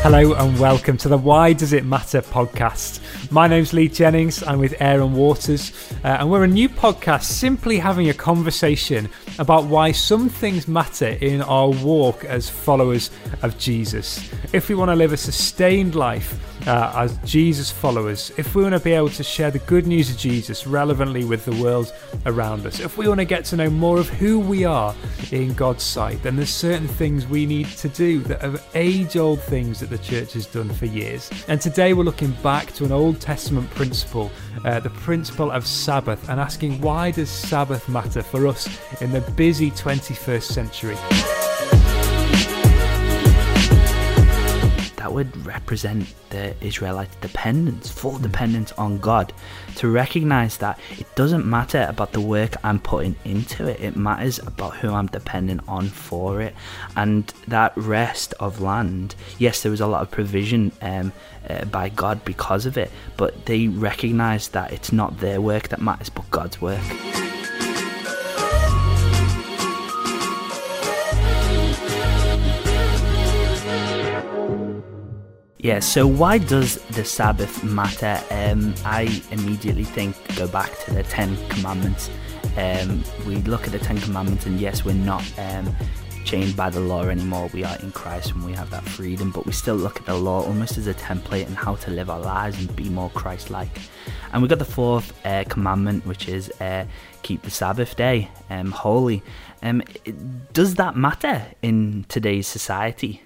Hello and welcome to the Why Does It Matter podcast. My name's Lee Jennings. I'm with Aaron Waters, uh, and we're a new podcast simply having a conversation about why some things matter in our walk as followers of Jesus. If we want to live a sustained life uh, as Jesus followers, if we want to be able to share the good news of Jesus relevantly with the world around us, if we want to get to know more of who we are in God's sight, then there's certain things we need to do that are age old things that the church has done for years. And today we're looking back to an Old Testament principle, uh, the principle of Sabbath, and asking why does Sabbath matter for us in the busy 21st century? That would represent the Israelite dependence, full dependence on God. To recognize that it doesn't matter about the work I'm putting into it, it matters about who I'm dependent on for it. And that rest of land, yes, there was a lot of provision um, uh, by God because of it, but they recognize that it's not their work that matters, but God's work. Yeah, so why does the Sabbath matter? Um, I immediately think go back to the Ten Commandments. Um, we look at the Ten Commandments, and yes, we're not um, chained by the law anymore. We are in Christ and we have that freedom, but we still look at the law almost as a template and how to live our lives and be more Christ like. And we got the fourth uh, commandment, which is uh, keep the Sabbath day um, holy. Um, does that matter in today's society?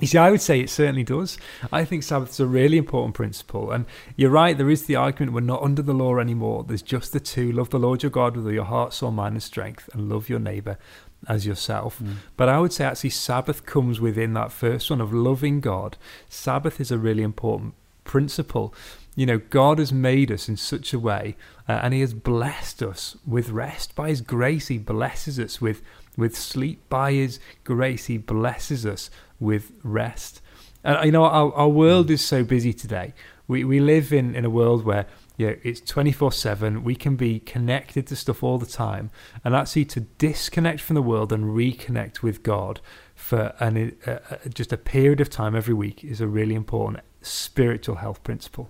You see, I would say it certainly does. I think Sabbath is a really important principle. And you're right, there is the argument we're not under the law anymore. There's just the two love the Lord your God with all your heart, soul, mind, and strength, and love your neighbour as yourself. Mm. But I would say actually, Sabbath comes within that first one of loving God. Sabbath is a really important principle. You know, God has made us in such a way, uh, and He has blessed us with rest. By His grace, He blesses us with, with sleep. By His grace, He blesses us with rest. And uh, you know, our, our world mm. is so busy today. We we live in, in a world where yeah, it's 24 7. We can be connected to stuff all the time. And actually, to disconnect from the world and reconnect with God for an, uh, uh, just a period of time every week is a really important spiritual health principle.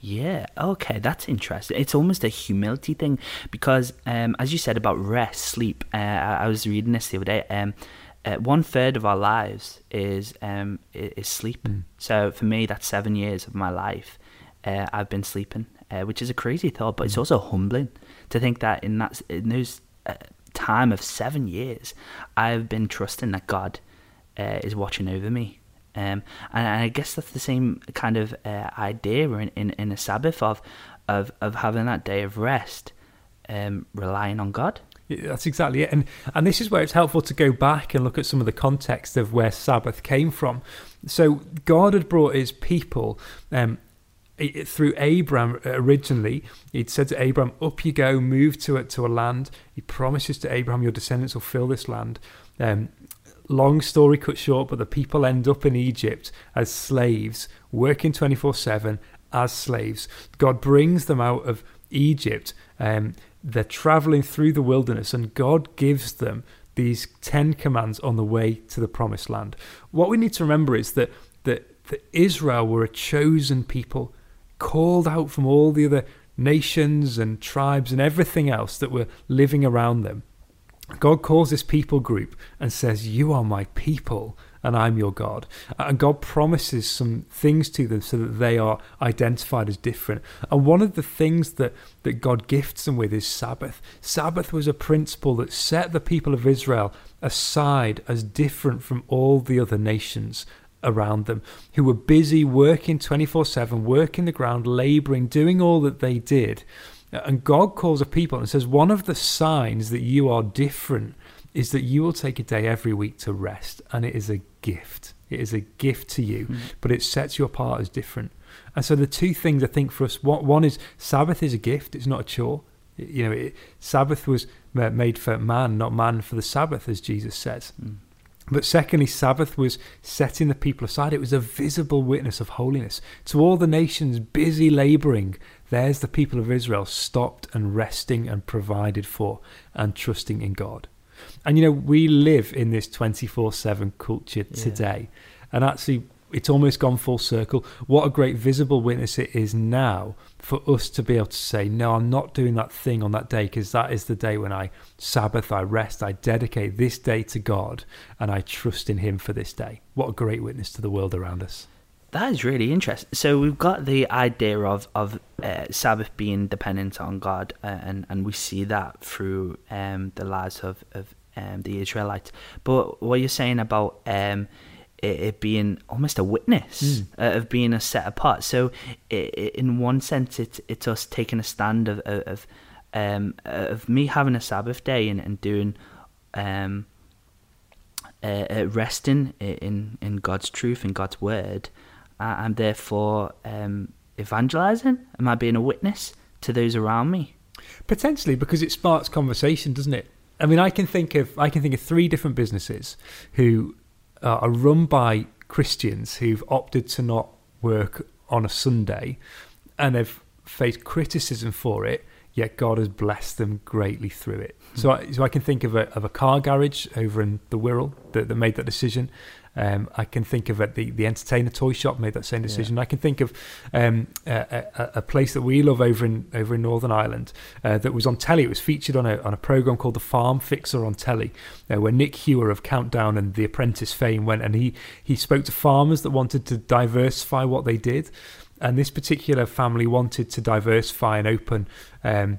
Yeah, okay, that's interesting. It's almost a humility thing because, um, as you said about rest, sleep, uh, I was reading this the other day. Um, uh, one third of our lives is um, is sleep. Mm. So for me, that's seven years of my life. Uh, I've been sleeping, uh, which is a crazy thought, but mm. it's also humbling to think that in that in those uh, time of seven years, I've been trusting that God uh, is watching over me. Um, and, I guess that's the same kind of uh, idea in, in, in a Sabbath of, of of having that day of rest, um, relying on God. That's exactly it. And and this is where it's helpful to go back and look at some of the context of where Sabbath came from. So God had brought his people um, through Abram originally. He'd said to Abram, Up you go, move to it to a land. He promises to Abraham, Your descendants will fill this land. Um, long story cut short, but the people end up in Egypt as slaves, working 24 7 as slaves. God brings them out of Egypt. Um, they're traveling through the wilderness, and God gives them these 10 commands on the way to the promised land. What we need to remember is that, that, that Israel were a chosen people, called out from all the other nations and tribes and everything else that were living around them. God calls this people group and says, You are my people and I'm your God. And God promises some things to them so that they are identified as different. And one of the things that, that God gifts them with is Sabbath. Sabbath was a principle that set the people of Israel aside as different from all the other nations around them who were busy working 24 7, working the ground, laboring, doing all that they did. And God calls a people and says, One of the signs that you are different is that you will take a day every week to rest, and it is a gift. It is a gift to you, mm. but it sets you apart as different. And so the two things I think for us, one is Sabbath is a gift; it's not a chore. You know, it, Sabbath was made for man, not man for the Sabbath, as Jesus says. Mm. But secondly, Sabbath was setting the people aside. It was a visible witness of holiness. To all the nations busy labouring, there's the people of Israel stopped and resting and provided for and trusting in God. And you know, we live in this 24 7 culture today. And actually, it's almost gone full circle. What a great visible witness it is now for us to be able to say, No, I'm not doing that thing on that day because that is the day when I Sabbath, I rest, I dedicate this day to God and I trust in Him for this day. What a great witness to the world around us. That is really interesting. So we've got the idea of of uh, Sabbath being dependent on God, uh, and and we see that through um, the lives of of um, the Israelites. But what you're saying about um, it, it being almost a witness mm. uh, of being a set apart. So it, it, in one sense, it's it's us taking a stand of of um, of me having a Sabbath day and, and doing um, uh, uh resting in in God's truth and God's word I'm therefore um, evangelizing? Am I being a witness to those around me? Potentially, because it sparks conversation, doesn't it? I mean, I can think of I can think of three different businesses who are run by Christians who've opted to not work on a Sunday, and they've faced criticism for it. Yet God has blessed them greatly through it. So, I, so I can think of a of a car garage over in the Wirral that, that made that decision. Um, I can think of it, the, the entertainer toy shop made that same decision. Yeah. I can think of um, a, a, a, place that we love over in over in Northern Ireland uh, that was on telly. It was featured on a on a program called The Farm Fixer on telly, uh, where Nick Hewer of Countdown and The Apprentice fame went and he he spoke to farmers that wanted to diversify what they did, and this particular family wanted to diversify and open. Um,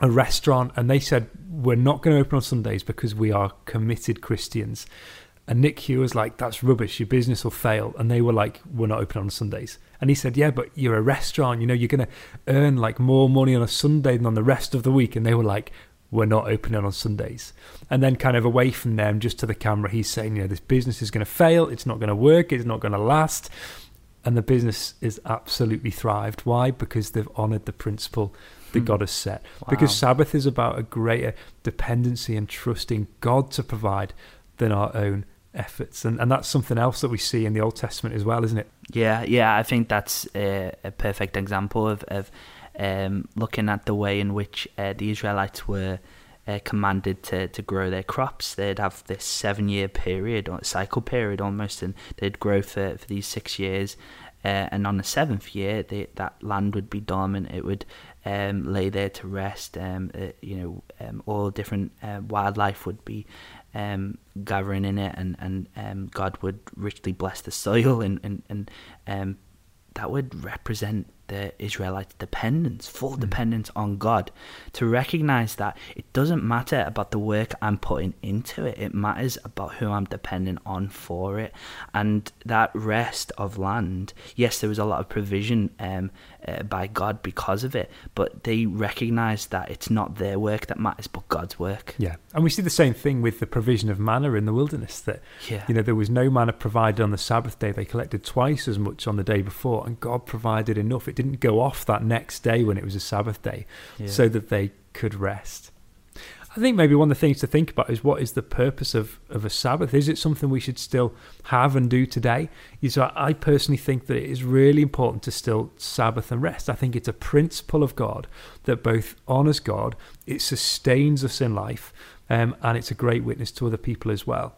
a restaurant and they said we're not going to open on Sundays because we are committed Christians and Nick Hewer was like, that's rubbish. Your business will fail. And they were like, we're not open on Sundays. And he said, yeah, but you're a restaurant. You know, you're going to earn like more money on a Sunday than on the rest of the week. And they were like, we're not opening on Sundays. And then, kind of away from them, just to the camera, he's saying, you know, this business is going to fail. It's not going to work. It's not going to last. And the business is absolutely thrived. Why? Because they've honored the principle that hmm. God has set. Wow. Because Sabbath is about a greater dependency and trusting God to provide than our own efforts and, and that's something else that we see in the old testament as well isn't it? Yeah yeah i think that's a, a perfect example of, of um, looking at the way in which uh, the israelites were uh, commanded to, to grow their crops. They'd have this seven year period or cycle period almost and they'd grow for, for these six years uh, and on the seventh year they, that land would be dormant. It would um, lay there to rest um, uh, you know um, all different uh, wildlife would be um, gathering in it, and and um, God would richly bless the soil, and and and um, that would represent the Israelites' dependence, full mm. dependence on God, to recognize that it doesn't matter about the work I'm putting into it, it matters about who I'm dependent on for it. And that rest of land, yes, there was a lot of provision um, uh, by God because of it, but they recognize that it's not their work that matters, but God's work. Yeah. And we see the same thing with the provision of manna in the wilderness that, yeah. you know, there was no manna provided on the Sabbath day. They collected twice as much on the day before, and God provided enough. It didn't go off that next day when it was a Sabbath day yeah. so that they could rest. I think maybe one of the things to think about is what is the purpose of, of a Sabbath? Is it something we should still have and do today? So I personally think that it is really important to still Sabbath and rest. I think it's a principle of God that both honours God, it sustains us in life, um, and it's a great witness to other people as well.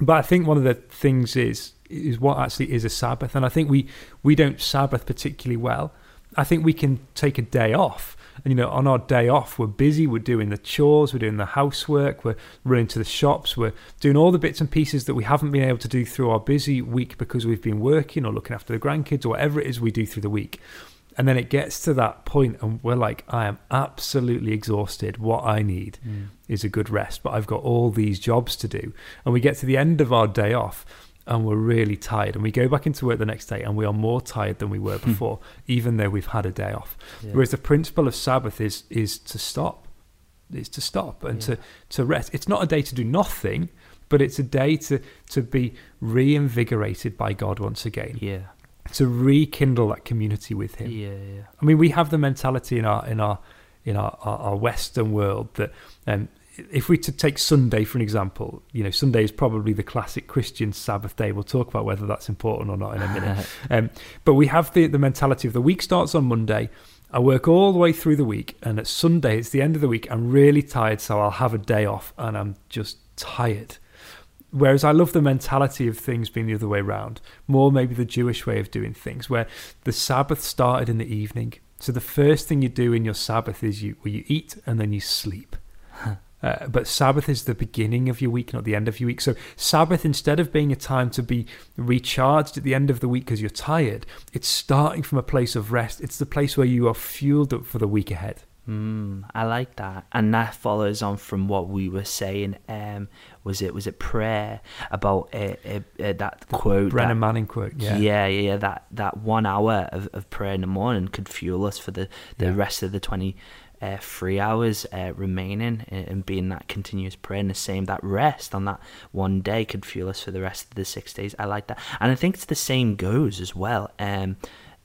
But I think one of the things is is what actually is a Sabbath, and I think we we don't Sabbath particularly well. I think we can take a day off. And, you know, on our day off, we're busy, we're doing the chores, we're doing the housework, we're running to the shops, we're doing all the bits and pieces that we haven't been able to do through our busy week because we've been working or looking after the grandkids or whatever it is we do through the week. And then it gets to that point, and we're like, I am absolutely exhausted. What I need mm. is a good rest, but I've got all these jobs to do. And we get to the end of our day off, and we're really tired and we go back into work the next day and we are more tired than we were hmm. before even though we've had a day off yeah. whereas the principle of sabbath is is to stop is to stop and yeah. to to rest it's not a day to do nothing but it's a day to to be reinvigorated by god once again yeah to rekindle that community with him yeah, yeah. i mean we have the mentality in our in our in our, our, our western world that um, if we to take Sunday for an example, you know, Sunday is probably the classic Christian Sabbath day. We'll talk about whether that's important or not in a minute. um, but we have the, the mentality of the week starts on Monday. I work all the way through the week, and at Sunday, it's the end of the week. I'm really tired, so I'll have a day off, and I'm just tired. Whereas I love the mentality of things being the other way around, more maybe the Jewish way of doing things, where the Sabbath started in the evening. So the first thing you do in your Sabbath is you well, you eat and then you sleep. Uh, but Sabbath is the beginning of your week, not the end of your week. So Sabbath, instead of being a time to be recharged at the end of the week because you're tired, it's starting from a place of rest. It's the place where you are fueled up for the week ahead. Mm, I like that, and that follows on from what we were saying. Um, was it was it prayer about uh, uh, uh, that quote, Brennan that, Manning quote? Yeah, yeah, yeah, yeah. That that one hour of, of prayer in the morning could fuel us for the the Yeah. rest of the twenty uh, three hours uh, remaining, and, and being that continuous prayer. And the same that rest on that one day could fuel us for the rest of the six days. I like that, and I think it's the same goes as well. Um,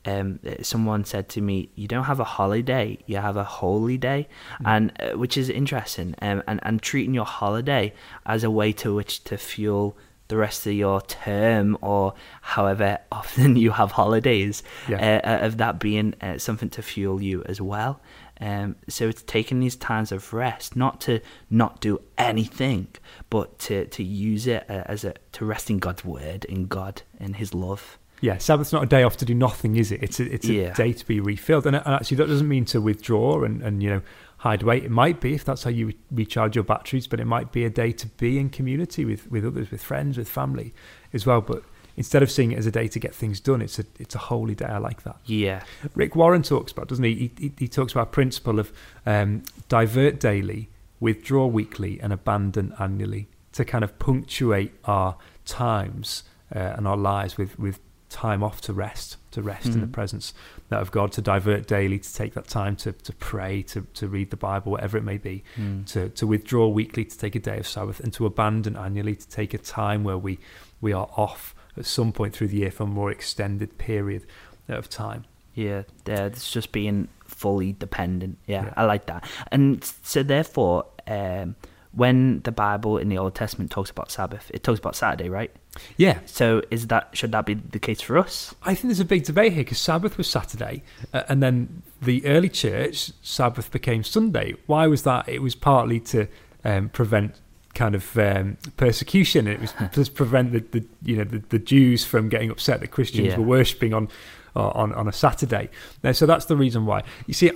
um, uh, someone said to me, "You don't have a holiday; you have a holy day," and uh, which is interesting. Um, and and treating your holiday as a way to which to fuel the rest of your term, or however often you have holidays, Yeah. uh, uh, of that being uh, something to fuel you as well. Um, so it's taking these times of rest, not to not do anything, but to to use it uh, as a to rest in God's word, in God, in His love. Yeah. Sabbath's not a day off to do nothing, is it? It's a, it's a Yeah. day to be refilled, and, and actually that doesn't mean to withdraw and, and you know hide away. It might be if that's how you recharge your batteries, but it might be a day to be in community with with others, with friends, with family as well. But instead of seeing it as a day to get things done, it's a it's a holy day. I like that. Yeah, Rick Warren talks about, doesn't he? He, he, he talks about a principle of um, divert daily, withdraw weekly, and abandon annually to kind of punctuate our times uh, and our lives with, with time off to rest, to rest in the Mhm. presence of God, to divert daily, to take that time to, to pray, to, to read the Bible, whatever it may be, Mm. to, to withdraw weekly, to take a day of Sabbath, and to abandon annually, to take a time where we, we are off at some point through the year for a more extended period of time. Yeah, yeah, it's just being fully dependent. Yeah, Yeah. I like that. And so, therefore, um, when the Bible in the Old Testament talks about Sabbath, it talks about Saturday, right? Yeah, So, is that should that be the case for us? I think there's a big debate here because Sabbath was Saturday, uh, and then the early church Sabbath became Sunday. Why was that? It was partly to um, prevent kind of um, persecution. It was to prevent the, the you know the, the Jews from getting upset that Christians Yeah. were worshipping on on on a Saturday. Uh, so that's the reason why. You see,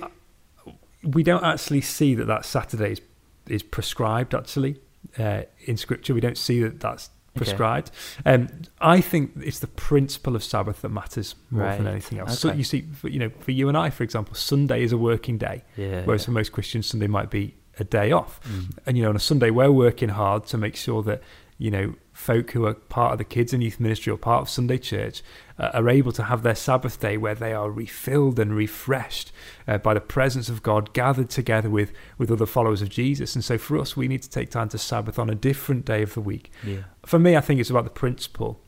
we don't actually see that that Saturday is, is prescribed actually uh, in Scripture. We don't see that that's Okay. prescribed. Um, I think it's the principle of Sabbath that matters more than anything else. So you see, for, you know, for you and I, for example, Sunday is a working day, Yeah. whereas for most Christians, Sunday might be a day off. Mm. And you know, on a Sunday, we're working hard to make sure that you know folk who are part of the kids and youth ministry or part of Sunday church uh, are able to have their Sabbath day where they are refilled and refreshed uh, by the presence of God, gathered together with with other followers of Jesus. And so, for us, we need to take time to Sabbath on a different day of the week. Yeah. For me, I think it's about the principle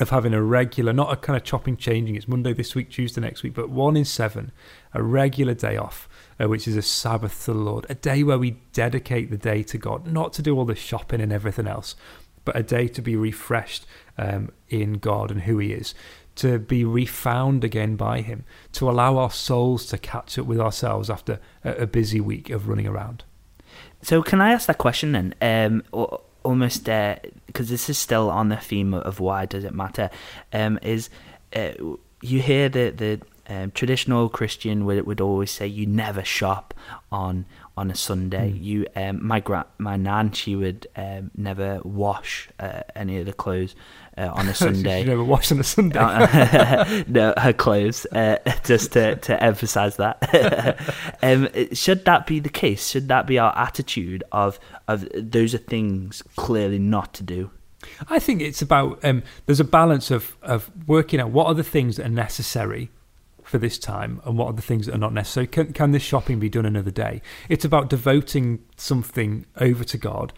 of having a regular, not a kind of chopping, changing. It's Monday this week, Tuesday next week, but one in seven, a regular day off, uh, which is a Sabbath to the Lord, a day where we dedicate the day to God, not to do all the shopping and everything else, but a day to be refreshed um, in God and who He is, to be refound again by Him, to allow our souls to catch up with ourselves after a, a busy week of running around. So, can I ask that question then? Um, almost because this is still on the theme of why does it matter? Um, is uh, you hear the the um, traditional Christian would would always say you never shop on on a Sunday. Mm. You um, my gra- my nan she would um, never wash uh, any of the clothes uh, on a Sunday. you never wash on a Sunday. Uh, no, her clothes. Uh, just to to emphasise that. um, should that be the case? Should that be our attitude of of those are things clearly not to do? I think it's about um, there's a balance of of working out what are the things that are necessary for this time and what are the things that are not necessary. Can can this shopping be done another day? It's about devoting something over to God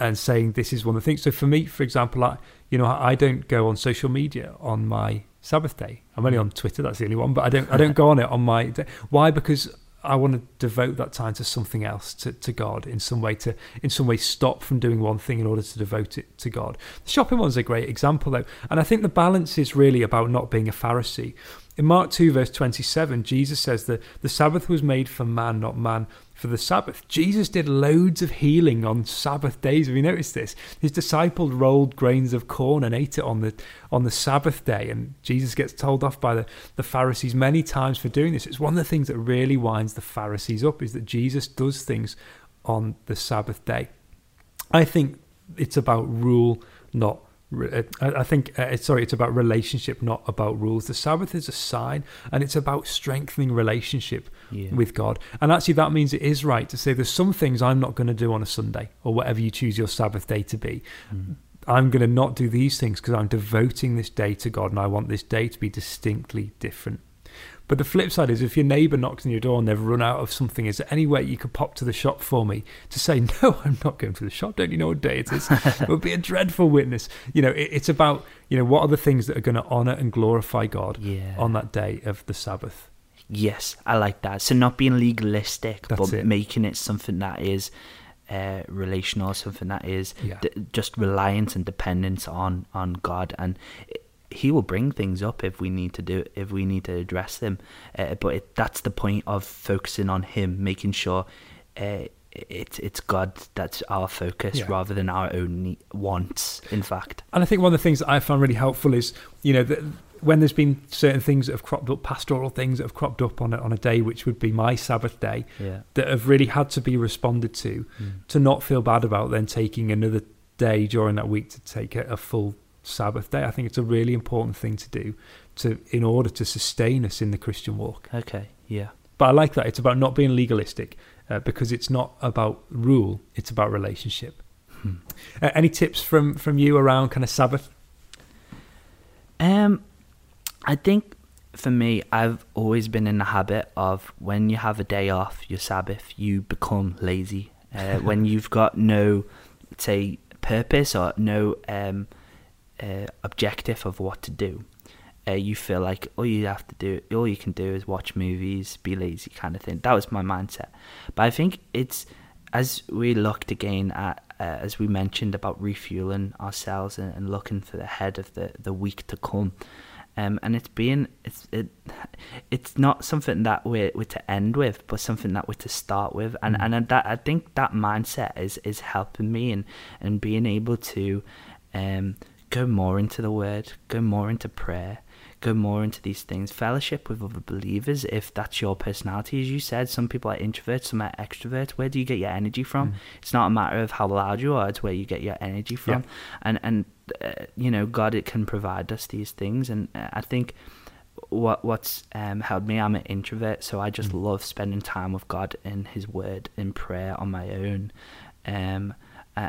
and saying this is one of the things. So for me, for example, I you know I don't go on social media on my Sabbath day. I'm only hmm. on Twitter. That's the only one, but I don't I don't go on it on my day. Why? Because I want to devote that time to something else, to, to God in some way, to in some way stop from doing one thing in order to devote it to God. The shopping one's a great example though, and I think the balance is really about not being a Pharisee. In Mark 2, verse 27, Jesus says that the Sabbath was made for man, not man for the Sabbath. Jesus did loads of healing on Sabbath days. Have you noticed this? His disciples rolled grains of corn and ate it on the on the Sabbath day, and Jesus gets told off by the, the Pharisees many times for doing this. It's one of the things that really winds the Pharisees up is that Jesus does things on the Sabbath day. I think it's about rule, not I think, uh, sorry, it's about relationship, not about rules. The Sabbath is a sign, and it's about strengthening relationship yeah. with God. And actually, that means it is right to say there's some things I'm not going to do on a Sunday or whatever you choose your Sabbath day to be. Mm. I'm going to not do these things because I'm devoting this day to God, and I want this day to be distinctly different. But the flip side is if your neighbour knocks on your door and they've run out of something, is there any way you could pop to the shop for me to say, no, I'm not going to the shop. Don't you know what day it is? it would be a dreadful witness. You know, it, it's about, you know, what are the things that are going to honour and glorify God yeah. on that day of the Sabbath? Yes, I like that. So not being legalistic, That's but it. making it something that is uh, relational, something that is yeah. d- just reliance and dependence on on God. And he will bring things up if we need to do it, if we need to address them uh, but it, that's the point of focusing on him making sure uh, it's it's God that's our focus yeah. rather than our own wants in fact and I think one of the things that I found really helpful is you know that when there's been certain things that have cropped up pastoral things that have cropped up on a, on a day which would be my Sabbath day yeah. that have really had to be responded to mm. to not feel bad about then taking another day during that week to take a, a full Sabbath day. I think it's a really important thing to do to in order to sustain us in the Christian walk. Okay, yeah. But I like that. It's about not being legalistic uh, because it's not about rule, it's about relationship. Hmm. Uh, any tips from from you around kind of Sabbath? Um I think for me, I've always been in the habit of when you have a day off, your Sabbath, you become lazy. Uh, when you've got no, say, purpose or no um, uh, objective of what to do. Uh, you feel like all you have to do, all you can do is watch movies, be lazy, kind of thing. That was my mindset. But I think it's as we looked again at, uh, as we mentioned about refueling ourselves and, and, looking for the head of the, the week to come. Um, and it's being it's it, it's not something that we're, we're to end with, but something that we're to start with. And mm. and that I think that mindset is is helping me and and being able to um go more into the word, go more into prayer, go more into these things. Fellowship with other believers, if that's your personality, as you said. Some people are introverts, some are extroverts. Where do you get your energy from? Mm. It's not a matter of how loud you are; it's where you get your energy from. Yeah. And and uh, you know, God, it can provide us these things, and uh, I think what what's um, helped me. I'm an introvert, so I just mm. love spending time with God in His Word, in prayer on my own. Um,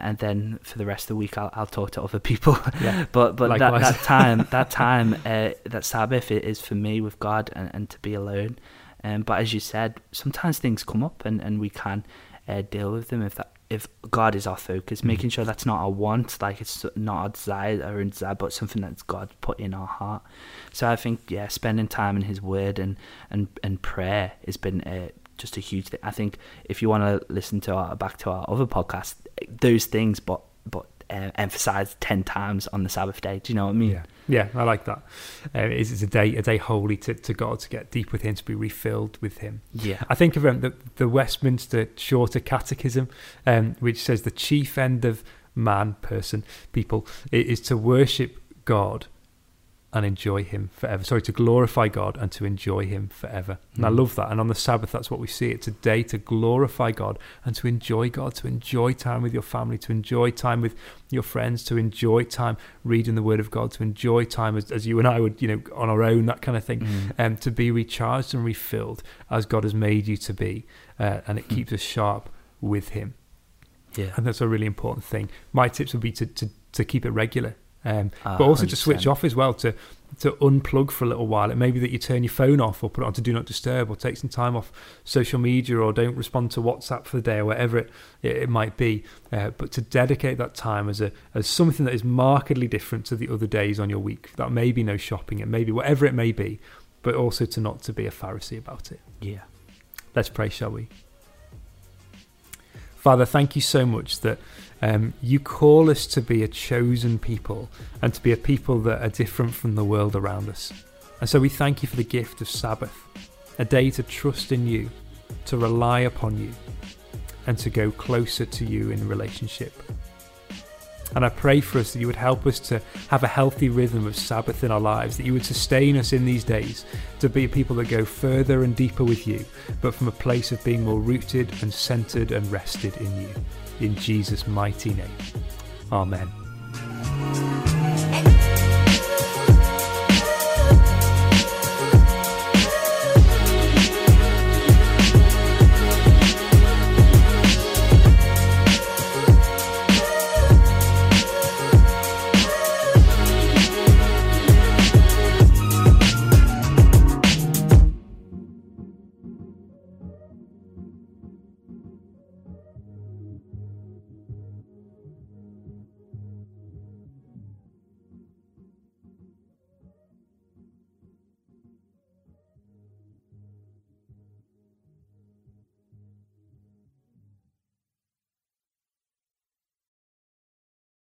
and then for the rest of the week I'll, I'll talk to other people. Yeah, but but that, that time that time uh, that Sabbath is for me with God and, and to be alone. Um, but as you said, sometimes things come up and, and we can uh, deal with them if that if God is our focus, mm. making sure that's not our want, like it's not our desire or desire, but something that's God put in our heart. So I think yeah, spending time in His Word and and and prayer has been uh, just a huge thing. I think if you want to listen to our back to our other podcast, those things, but but uh, emphasized ten times on the Sabbath day. Do you know what I mean? Yeah, yeah, I like that. Uh, it's, it's a day a day holy to, to God to get deep with Him, to be refilled with Him. Yeah, I think of um, the the Westminster Shorter Catechism, um, which says the chief end of man, person, people is to worship God and enjoy him forever. Sorry, to glorify God and to enjoy him forever. And mm. I love that. And on the Sabbath, that's what we see. It's a day to glorify God and to enjoy God, to enjoy time with your family, to enjoy time with your friends, to enjoy time reading the Word of God, to enjoy time as, as you and I would, you know, on our own, that kind of thing, mm. and um, to be recharged and refilled as God has made you to be. Uh, and it mm. keeps us sharp with him. Yeah. And that's a really important thing. My tips would be to, to, to keep it regular um, uh, but also 100%. to switch off as well, to to unplug for a little while. It may be that you turn your phone off or put it on to do not disturb or take some time off social media or don't respond to WhatsApp for the day or whatever it, it, it might be. Uh, but to dedicate that time as a as something that is markedly different to the other days on your week. That may be no shopping, it may be whatever it may be, but also to not to be a Pharisee about it. Yeah. Let's pray, shall we? Father, thank you so much that um, you call us to be a chosen people and to be a people that are different from the world around us. And so we thank you for the gift of Sabbath, a day to trust in you, to rely upon you, and to go closer to you in relationship. And I pray for us that you would help us to have a healthy rhythm of Sabbath in our lives, that you would sustain us in these days to be people that go further and deeper with you, but from a place of being more rooted and centered and rested in you. In Jesus' mighty name. Amen.